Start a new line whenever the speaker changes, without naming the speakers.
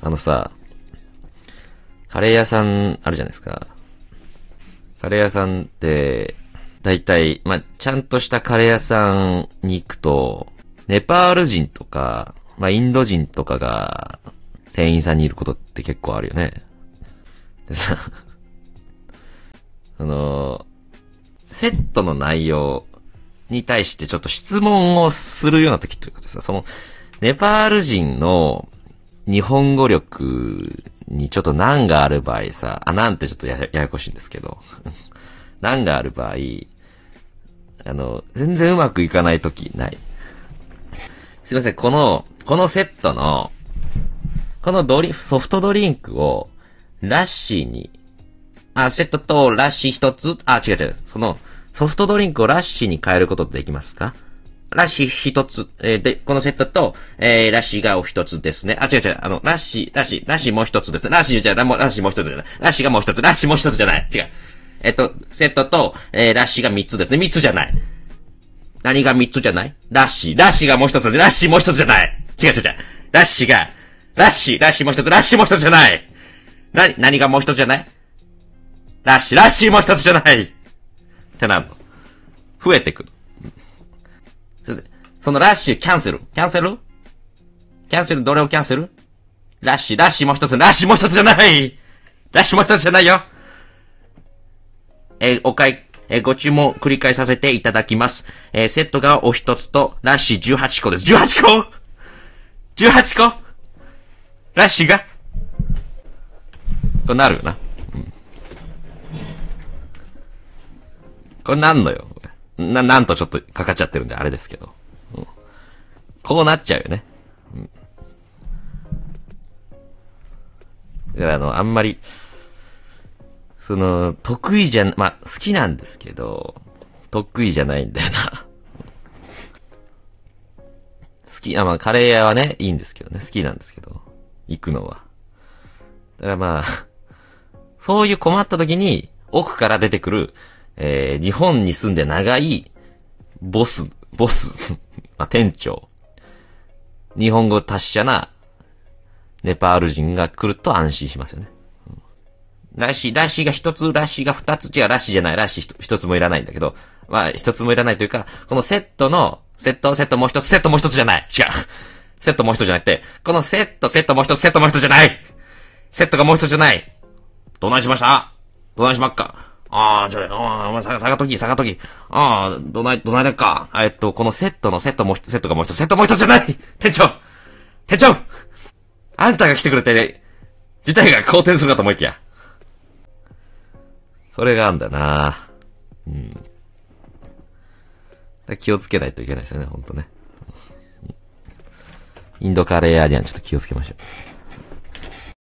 あのさ、カレー屋さんあるじゃないですか。カレー屋さんって、だいたい、まあ、ちゃんとしたカレー屋さんに行くと、ネパール人とか、まあ、インド人とかが、店員さんにいることって結構あるよね。でさ、あの、セットの内容に対してちょっと質問をするような時っていうかさ、その、ネパール人の日本語力にちょっと難がある場合さ、あ、なんてちょっとやややこしいんですけど、難がある場合、あの、全然うまくいかない時ない。すいません、この、このセットの、このドリ、ソフトドリンクを、ラッシーに、あ、セットとラッシー一つ、あ、違う違う、その、ソフトドリンクをラッシーに変えることできますか？ラッシー一つ、えーで、このセットと、えー、ラッシーがお一つですね。あ、違う違う、あの、ラッシー、ラッシー、ラッシーもう一つですね。ラッシーじゃララッシーもう一つじゃない。ラッシーがもう一つ、ラッシーもう一つじゃない。違う。えっと、セットと、えー、ラッシーが三つですね。三つじゃない。何が三つじゃない？ラッシー、ラッシーがもう一つ。ラッシーもう一つじゃない。違う違う違う。ラッシーが、ラッシー、ラッシーもう一つ、ラッシーもう一つじゃない。な、何がもう一つじゃない？ラッシー、ラッシーもう一つじゃない。ってなるの。増えてくる。先生、そのラッシーキャンセル。キャンセル？キャンセル、どれをキャンセル？ラッシー、ラッシーもう一つ、ラッシーもう一つじゃないラッシーもう一つじゃないよえーお買い、えーご注文繰り返させていただきます。えーセットがお一つと、ラッシー18個です。18個 !18 個？ラッシーが？これなるよな。うんこれなんのよ。な、なんとちょっとかかっちゃってるんであれですけど。こうなっちゃうよね。うんだからあの、あんまり、その、得意じゃ、まあ、好きなんですけど、得意じゃないんだよな。好き、あ、まあ、カレー屋はね、いいんですけどね、好きなんですけど、行くのは。だからまあ、そういう困った時に、奥から出てくる、えー、日本に住んで長い、ボス、ボス、まあ、店長。日本語達者な、ネパール人が来ると安心しますよね。ラッシー、ラッシーが一つ、ラッシが二つ、違う、ラッシじゃない、ラッシ一つもいらないんだけど、まあ、一つもいらないというか、このセットの、セット、セットもう一つ、セットもう一つじゃない。違う。セットもう一つじゃなくて、このセット、セットもう一つ、セットもう一つじゃない。セットがもう一つじゃない。どないしました？どないしまっか？ああ、じゃあ、あ、お前、さが、さがとき、さがとき。ああ、どない、どないだっか。えっと、このセットのセットもう一、セットがもう一つ、セットもう一つじゃない 店長店長あんたが来てくれて、事態が好転するかと思いきや。これがあんだなうん。気をつけないといけないですよね、ほんとね。インドカレー屋にはちょっと気をつけましょう。